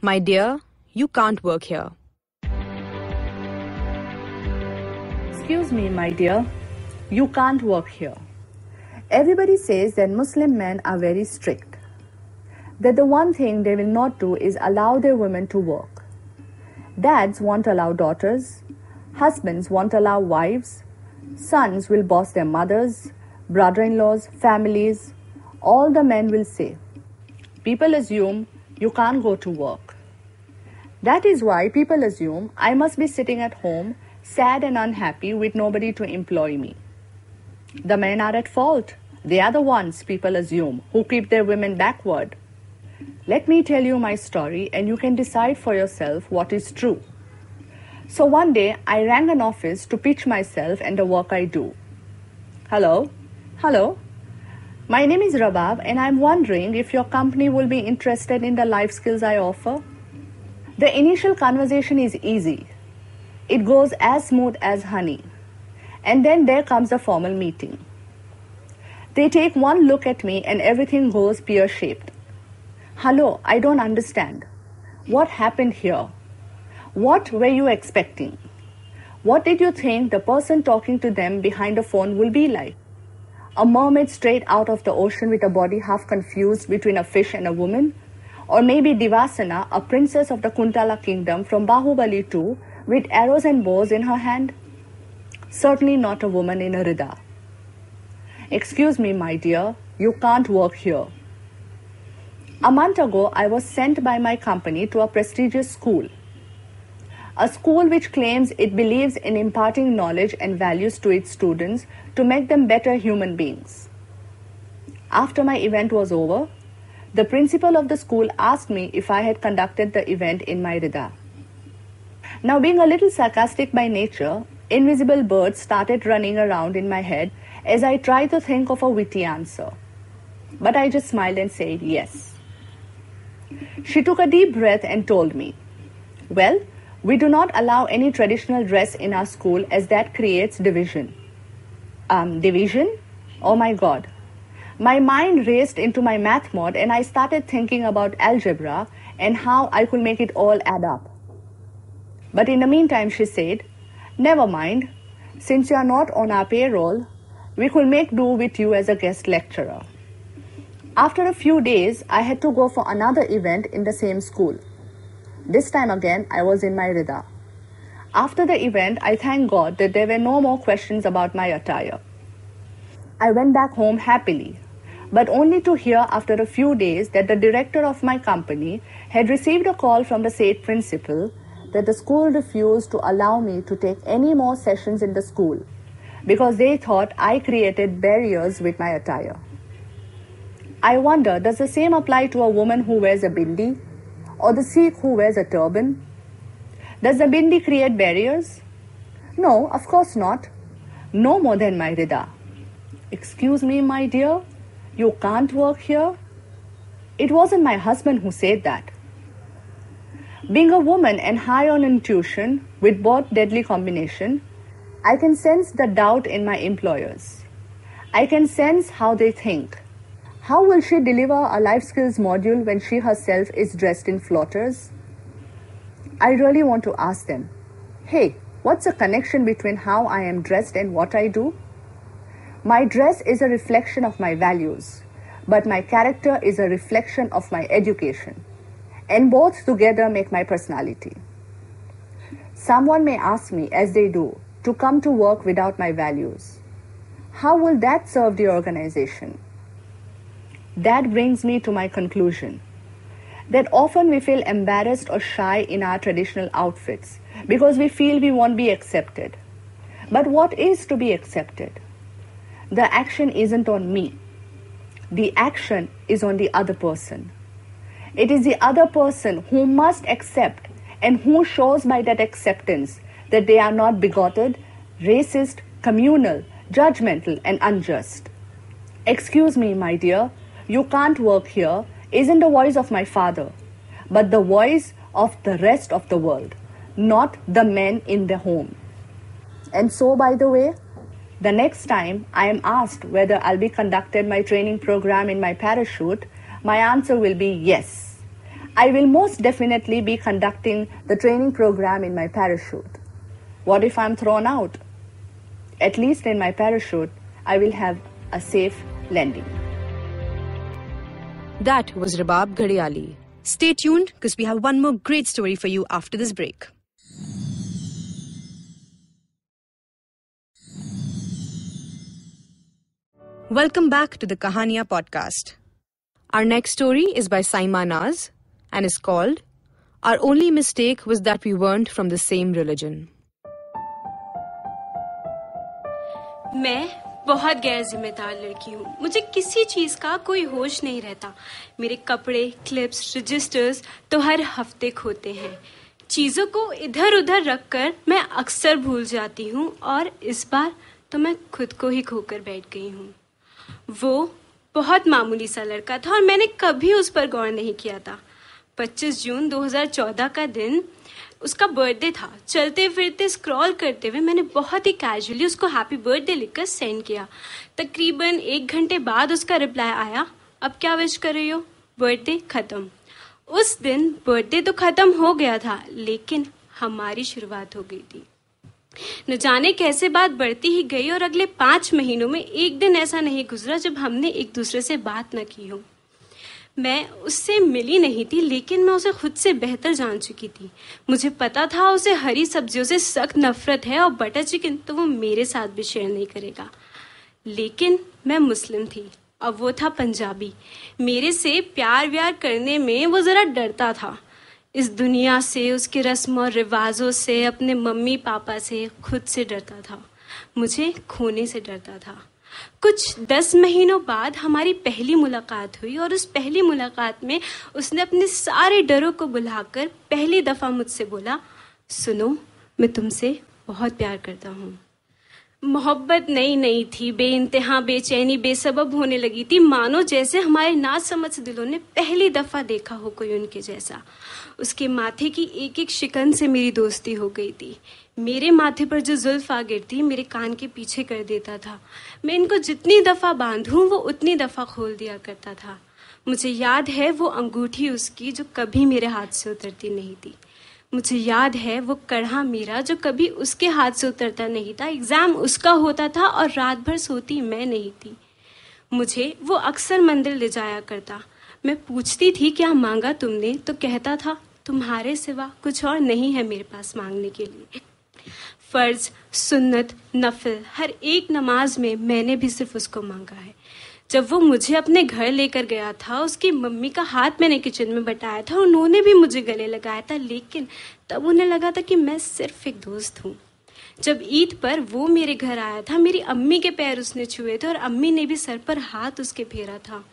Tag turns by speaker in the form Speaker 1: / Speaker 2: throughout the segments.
Speaker 1: My Dear, You Can't Work Here.
Speaker 2: Excuse me, my dear. You can't work here. Everybody says that Muslim men are very strict. That the one thing they will not do is allow their women to work. Dads won't allow daughters. Husbands won't allow wives. Sons will boss their mothers, brother in laws, families. All the men will say. People assume you can't go to work. That is why people assume I must be sitting at home, sad and unhappy, with nobody to employ me. The men are at fault. They are the ones, people assume, who keep their women backward. Let me tell you my story, and you can decide for yourself what is true. So one day, I rang an office to pitch myself and the work I do. Hello? Hello? My name is Rabab, and I'm wondering if your company will be interested in the life skills I offer. The initial conversation is easy, it goes as smooth as honey. And then there comes the formal meeting. They take one look at me, and everything goes pear shaped. Hello, I don't understand. What happened here? What were you expecting? What did you think the person talking to them behind the phone will be like? A mermaid straight out of the ocean with a body half confused between a fish and a woman? Or maybe Devasena, a princess of the Kuntala kingdom from Bahubali 2, with arrows and bows in her hand? Certainly not a woman in a rida. Excuse me, my dear, you can't work here. A month ago, I was sent by my company to a prestigious school. A school which claims it believes in imparting knowledge and values to its students to make them better human beings. After my event was over, the principal of the school asked me if I had conducted the event in my Rida. Now, being a little sarcastic by nature, invisible birds started running around in my head as I tried to think of a witty answer. But I just smiled and said yes. She took a deep breath and told me, Well, we do not allow any traditional dress in our school as that creates division. Um, division? Oh my god. My mind raced into my math mode and I started thinking about algebra and how I could make it all add up. But in the meantime, she said, Never mind, since you are not on our payroll, we could make do with you as a guest lecturer. After a few days, I had to go for another event in the same school. This time again, I was in my Rida. After the event, I thank God that there were no more questions about my attire. I went back home happily, but only to hear after a few days that the director of my company had received a call from the state principal that the school refused to allow me to take any more sessions in the school because they thought I created barriers with my attire. I wonder, does the same apply to a woman who wears a bindi or the Sikh who wears a turban? Does the bindi create barriers? No, of course not. No more than my Rida. Excuse me, my dear, you can't work here? It wasn't my husband who said that. Being a woman and high on intuition with both deadly combination, I can sense the doubt in my employers. I can sense how they think. How will she deliver a life skills module when she herself is dressed in floaters? I really want to ask them, hey, what's the connection between how I am dressed and what I do? My dress is a reflection of my values, but my character is a reflection of my education, and both together make my personality. Someone may ask me, as they do, to come to work without my values. How will that serve the organization? That brings me to my conclusion that often we feel embarrassed or shy in our traditional outfits because we feel we won't be accepted. But what is to be accepted? The action isn't on me, the action is on the other person. It is the other person who must accept and who shows by that acceptance that they are not bigoted, racist, communal, judgmental, and unjust. Excuse me, my dear, you can't work here isn't the voice of my father, but the voice of the rest of the world, not the men in the home. And so, by the way, the next time I am asked whether I'll be conducted my training program in my parachute, my answer will be yes. I will most definitely be conducting the training program in my parachute. What if I'm thrown out? At least in my parachute, I will have a safe landing.
Speaker 1: That was Rabab Ghadiali. Stay tuned because we have one more great story for you after this break. Welcome back to the Kahaniya podcast our next story is by Saima Naaz and is called our only mistake was that we were from the same religion
Speaker 3: मैं बहुत गैर जिम्मेदार लड़की हूँ। मुझे किसी चीज़ का कोई होश नहीं रहता। मेरे कपड़े क्लिप्स रजिस्टर्स तो हर हफ़्ते खोते हैं। चीज़ों को इधर उधर रखकर मैं अक्सर भूल जाती हूँ और इस बार तो मैं खुद को ही खोकर बैठ गई हूँ। वो बहुत मामूली सा लड़का था और मैंने कभी उस पर गौर नहीं किया था। 25 जून 2014 का दिन, उसका बर्थडे था। चलते फिरते, स्क्रॉल करते हुए मैंने बहुत ही कैजुअली उसको हैप्पी बर्थडे लिखकर सेंड किया। तकरीबन एक घंटे बाद उसका रिप्लाई आया, अब क्या विश कर रही हो? बर्थडे खत्म. उस दिन बर्थडे तो खत्म हो गया था, लेकिन हमारी शुरुआत हो गई थी। न जाने कैसे बात बढ़ती ही गई और अगले पाँच महीनों में एक दिन ऐसा नहीं गुजरा जब हमने एक दूसरे से बात न की हो। मैं उससे मिली नहीं थी, लेकिन मैं उसे खुद से बेहतर जान चुकी थी। मुझे पता था उसे हरी सब्जियों से सख्त नफरत है और बटर चिकन तो वो मेरे साथ भी शेयर नहीं करेगा। लेकिन मैं मुस्लिम थी और वो था पंजाबी। मेरे से प्यार व्यार करने में वो ज़रा डरता था। इस दुनिया से, उसके रस्म और रिवाजों से, अपने मम्मी पापा से खुद से डरता था। मुझे खोने से डरता था। कुछ दस महीनों बाद हमारी पहली मुलाकात हुई और उस पहली मुलाकात में उसने अपने सारे डरों को बुलाकर पहली दफ़ा मुझसे बोला, सुनो, मैं तुमसे बहुत प्यार करता हूँ। मोहब्बत नई नई थी बे इंतहा बेचैनी, बेसबब होने लगी थी। मानो जैसे हमारे ना समझ दिलों ने पहली दफ़ा देखा हो कोई उनके जैसा। उसके माथे की एक एक शिकन से मेरी दोस्ती हो गई थी। मेरे माथे पर जो जुल्फ आ गिरती मेरे कान के पीछे कर देता था। मैं इनको जितनी दफ़ा बांधूं, वो उतनी दफ़ा खोल दिया करता था। मुझे याद है वो अंगूठी उसकी जो कभी मेरे हाथ से उतरती नहीं थी। मुझे याद है वो कढ़ा मेरा जो कभी उसके हाथ से उतरता नहीं था। एग्ज़ाम उसका होता था और रात भर सोती मैं नहीं थी। मुझे वो अक्सर मंदिर ले जाया करता। मैं पूछती थी, क्या मांगा तुमने? तो कहता था, तुम्हारे सिवा कुछ और नहीं है मेरे पास मांगने के लिए। फ़र्ज़, सुन्नत, नफल, हर एक नमाज़ में मैंने भी सिर्फ़ उसको मांगा है। जब वो मुझे अपने घर लेकर गया था, उसकी मम्मी का हाथ मैंने किचन में बटाया था, उन्होंने भी मुझे गले लगाया था, लेकिन तब उन्हें लगा था कि मैं सिर्फ़ एक दोस्त हूँ। जब ईद पर वो मेरे घर आया था, मेरी अम्मी के पैर उसने छुए थे और अम्मी ने भी सर पर हाथ उसके फेरा था।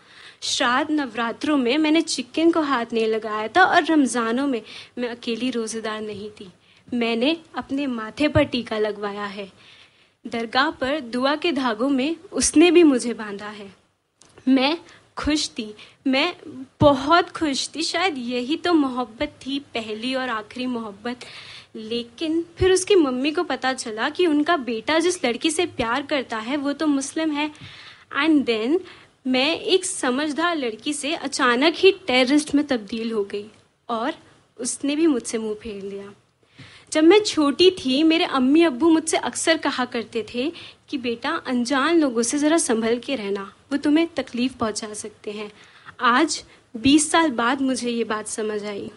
Speaker 3: श्राद्ध नवरात्रों में मैंने चिकन को हाथ नहीं लगाया था और रमज़ानों में मैं अकेली रोज़ेदार नहीं थी। मैंने अपने माथे पर टीका लगवाया है। दरगाह पर दुआ के धागों में उसने भी मुझे बांधा है। मैं खुश थी। मैं बहुत खुश थी। शायद यही तो मोहब्बत थी, पहली और आखिरी मोहब्बत। लेकिन फिर उसकी मम्मी को पता चला कि उनका बेटा जिस लड़की से प्यार करता है, वो तो मुस्लिम है। एंड देन मैं एक समझदार लड़की से अचानक ही टेररिस्ट में तब्दील हो गई और उसने भी मुझसे मुँह फेर लिया। जब मैं छोटी थी, मेरे अम्मी अब्बू मुझसे अक्सर कहा करते थे कि, बेटा, अनजान लोगों से ज़रा संभल के रहना, वो तुम्हें तकलीफ़ पहुँचा सकते हैं। आज 20 साल बाद मुझे ये बात समझ आई।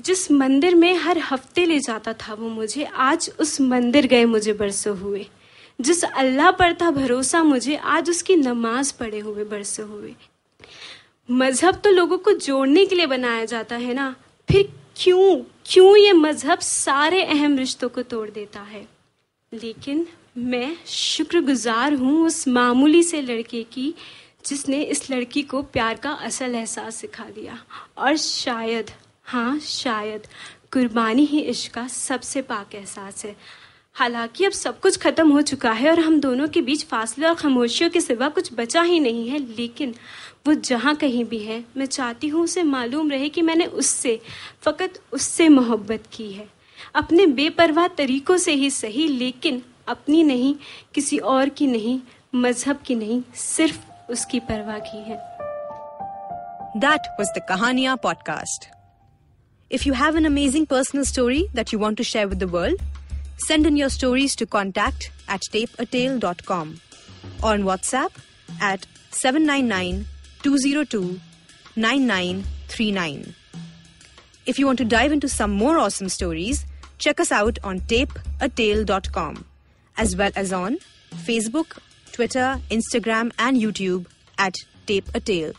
Speaker 3: जिस मंदिर में हर हफ़्ते ले जाता था वो मुझे, आज उस मंदिर गए मुझे बरसों हुए। जिस अल्लाह पर था भरोसा, मुझे आज उसकी नमाज़ पढ़े हुए, बरसे हुए। मज़हब तो लोगों को जोड़ने के लिए बनाया जाता है ना? फिर क्यों क्यों ये मज़हब सारे अहम रिश्तों को तोड़ देता है? लेकिन मैं शुक्रगुजार हूँ उस मामूली से लड़के की, जिसने इस लड़की को प्यार का असल एहसास सिखा दिया। और शायद हाँ शायद, कुर्बानी ही इश्क का सबसे पाक एहसास है। हालाँकि अब सब कुछ खत्म हो चुका है और हम दोनों के बीच फासले और खामोशियों के सिवा कुछ बचा ही नहीं है, लेकिन वो जहाँ कहीं भी है, मैं चाहती हूँ उसे मालूम रहे कि मैंने उससे, फ़कत उससे मोहब्बत की है अपने बेपरवाह तरीकों से ही सही, लेकिन अपनी नहीं, किसी और की नहीं, मज़हब की नहीं, सिर्फ़ उसकी परवाह की है
Speaker 1: That was the Kahania podcast. If you have an amazing personal story that you want to share with send in your stories to contact at tapeatale.com or on WhatsApp at 799 202 9939. If you want to dive into some more awesome stories, check us out on tapeatale.com as well as on Facebook, Twitter, Instagram, and YouTube at Tape a Tale.